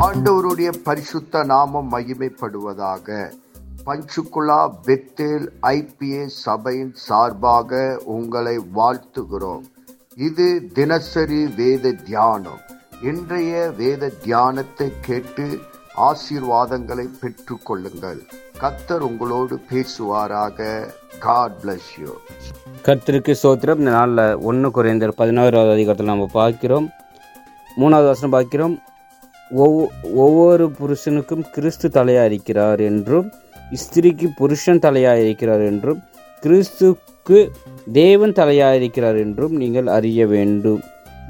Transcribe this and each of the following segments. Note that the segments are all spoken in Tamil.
ஆண்டவருடைய பரிசுத்த நாமம் மகிமைப்படுவதாக. பஞ்சுகுலா பெத்தேல் ஐபிஏ சபையின் சார்பாக உங்களை வாழ்த்துகிறோம். இது தினசரி வேத தியானம். இன்றைய வேத தியானத்தை கேட்டு ஆசீர்வாதங்களை பெற்று கொள்ளுங்கள் கத்தர் உங்களோடு பேசுவாராக. காட் பிளஸ் யூ கர்த்தருக்கு சோத்திரம். இந்த நாளில் ஒன்று குறைந்தர் பதினோராவது அதிகாரத்தில் நம்ம பார்க்கிறோம். மூணாவது வசனம் பார்க்கிறோம். ஒவ்வொரு புருஷனுக்கும் கிறிஸ்து தலையாக இருக்கிறார் என்றும் ஸ்திரிக்கு புருஷன் தலையாக இருக்கிறார் என்றும் கிறிஸ்துக்கு தேவன் தலையாக இருக்கிறார் என்றும் நீங்கள் அறிய வேண்டும்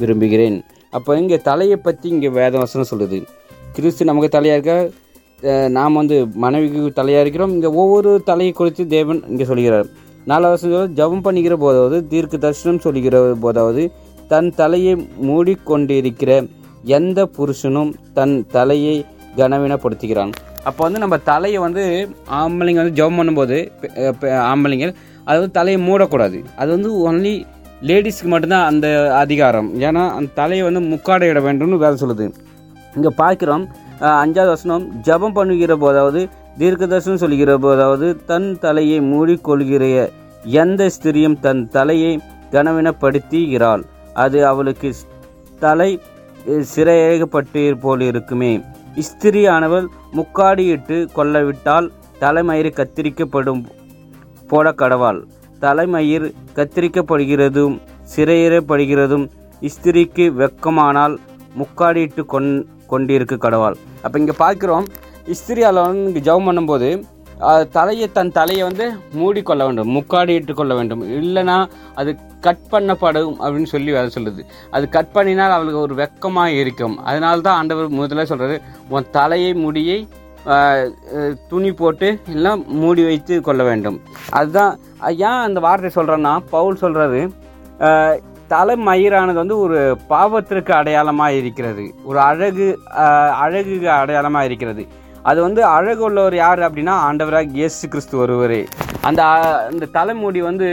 விரும்புகிறேன். அப்போ இங்கே தலையை பற்றி இங்கே வேத வசனம் சொல்லுது. கிறிஸ்து நமக்கு தலையாக இருக்க நாம் வந்து மனைவிக்கு தலையாக இருக்கிறோம் இங்கே ஒவ்வொரு தலையை குறித்து தேவன் இங்கே சொல்கிறார். நாலாவது வசனம் ஜபம் பண்ணுகிற போதாவது தீர்க்க தரிசனம் சொல்லுகிற போதாவது தன் தலையை மூடிக்கொண்டிருக்கிற எந்த புருஷனும் தன் தலையை கனவீனப்படுத்துகிறான். அப்போ வந்து நம்ம தலையை வந்து ஆம்பளைங்க வந்து ஜபம் பண்ணும்போது ஆம்பளைங்கள் ஆம்பளைங்க அது வந்து தலையை மூடக்கூடாது. அது வந்து ஒன்லி லேடிஸ்க்கு மட்டும்தான் அந்த அதிகாரம். ஏன்னா அந்த தலையை வந்து முக்காடையிட வேண்டும்னு வேலை சொல்லுது. இங்கே பார்க்கிறோம் அஞ்சாவது வசனம் ஜெபம் பண்ணுகிற போதாவது தீர்க்கதர்சனம் சொல்கிற போதாவது தன் தலையை மூடிக்கொள்கிற எந்த ஸ்திரியும் தன் தலையை கனவினப்படுத்துகிறாள். அது அவளுக்கு தலை அஹ், போல் இருக்குமே. ஸ்திரியானவள் முக்காடியிட்டு கொள்ளவிட்டால் தலைமயிறு கத்திரிக்கப்படும் போட கடவாள். தலைமயிர் கத்திரிக்கப்படுகிறதும் சிறையிறப்படுகிறதும் ஸ்திரிக்கு வெக்கமானால் முக்காடிட்டு கொண் கொண்டிருக்க கடவாள். அப்போ இங்கே பார்க்குறோம் ஸ்திரியால் வந்து இங்கே ஜெபம் பண்ணும்போது தலையை தன் தலையை வந்து மூடிக்கொள்ள வேண்டும். முக்காடிட்டு கொள்ள வேண்டும். இல்லைன்னா அது கட் பண்ணப்படும் அப்படின்னு சொல்லி வேலை சொல்லுது. அது கட் பண்ணினால் அவளுக்கு ஒரு வெக்கமாக இருக்கும். அதனால தான் ஆண்டவர் முதல்ல சொல்கிறாரு உன் தலையை முடியை துணி போட்டு எல்லாம் மூடி வைத்து கொள்ள வேண்டும். அதுதான் ஏன் அந்த வார்த்தை சொல்கிறேன்னா பவுல் சொல்கிறாரு தலைமயிரானது வந்து ஒரு பாவத்திற்கு அடையாளமாக இருக்கிறது. ஒரு அழகு அழகுக்கு அடையாளமாக இருக்கிறது. அது வந்து அழகு உள்ளவர் யார் அப்படின்னா ஆண்டவராக இயேசு கிறிஸ்து ஒருவர். அந்த அந்த தலைமுடி வந்து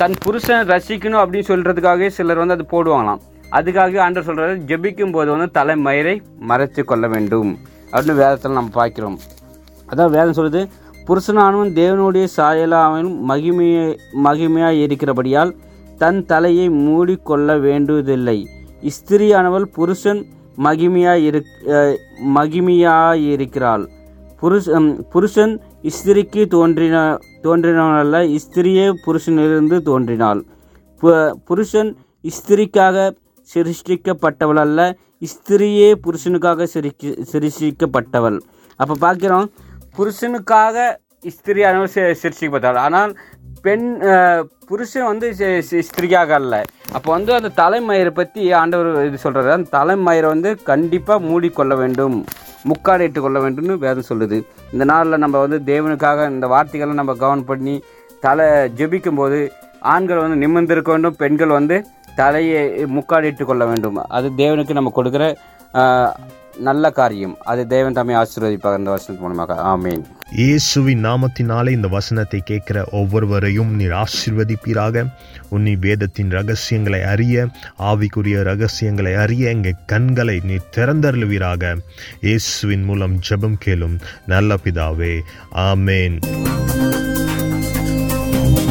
தன் புருஷன் ரசிக்கணும் அப்படின்னு சொல்கிறதுக்காகவே சிலர் வந்து அது போடுவாங்களாம். அதுக்காக ஆண்டவர் சொல்கிறாரு ஜெபிக்கும் போது வந்து தலைமயிரை மறைத்து கொள்ள வேண்டும். அப்படின்னு வேதத்தில் நம்ம பார்க்கிறோம். அதான் வேதம் சொல்லுது புருஷனானவன் தேவனுடைய சாயலாவனும் மகிமையை மகிமையாக இருக்கிறபடியால் தன் தலையை மூடிக்கொள்ள வேண்டுவதில்லை. ஸ்திரியானவள் புருஷன் மகிமையாயிரு மகிமையாயிருக்கிறாள். இருக்கிறாள் புருஷ புருஷன் ஸ்திரிக்கு தோன்றின தோன்றினவனல்ல ஸ்திரியே புருஷனிலிருந்து தோன்றினாள். பு- புருஷன் ஸ்திரிக்காக சிருஷ்டிக்கப்பட்டவள் அல்ல ஸ்திரியே புருஷனுக்காக சிரிக்கி சிருஷ்டிக்கப்பட்டவள். அப்போ பார்க்கிறோம் புருஷனுக்காக ஸ்திரியானவர் சி- சிருஷ்டிக்கப்பட்டவள் ஆனால் பெண் புருஷன் வந்து சி- ஸ்திரியாக அல்ல. அப்போ வந்து அந்த தலைமயிரை பற்றி ஆண்டவர் இது சொல்கிறாரு அந்த தலைமயிரை வந்து கண்டிப்பாக மூடிக்கொள்ள வேண்டும். முக்காடிட்டு கொள்ள வேண்டும்னு வேதம் சொல்லுது. இந்த நாளில் நம்ம வந்து தேவனுக்காக இந்த வார்த்தைகளை நம்ம கவனம் பண்ணி தலை ஜெபிக்கும் போது ஆண்கள் வந்து நிமிர்ந்திருக்க வேண்டும். பெண்கள் வந்து தலையை முக்காடிட்டு கொள்ள வேண்டும். அது தேவனுக்கு நம்ம கொடுக்குற நல்ல காரியம். அது தேவன் தம்மை ஆசீர்வதிப்பாக இந்த வருஷத்து மூலமாக. ஆமீன். இயேசுவின் நாமத்தினாலே இந்த வசனத்தை கேட்கிற ஒவ்வொருவரையும் நீர் ஆசீர்வதிப்பீராக. உன்னி வேதத்தின் ரகசியங்களை அறிய ஆவிக்குரிய ரகசியங்களை அறிய எங்கள் கண்களை நீர் திறந்தருளுவீராக. இயேசுவின் மூலம் ஜெபம் கேளும் நல்ல பிதாவே. ஆமேன்.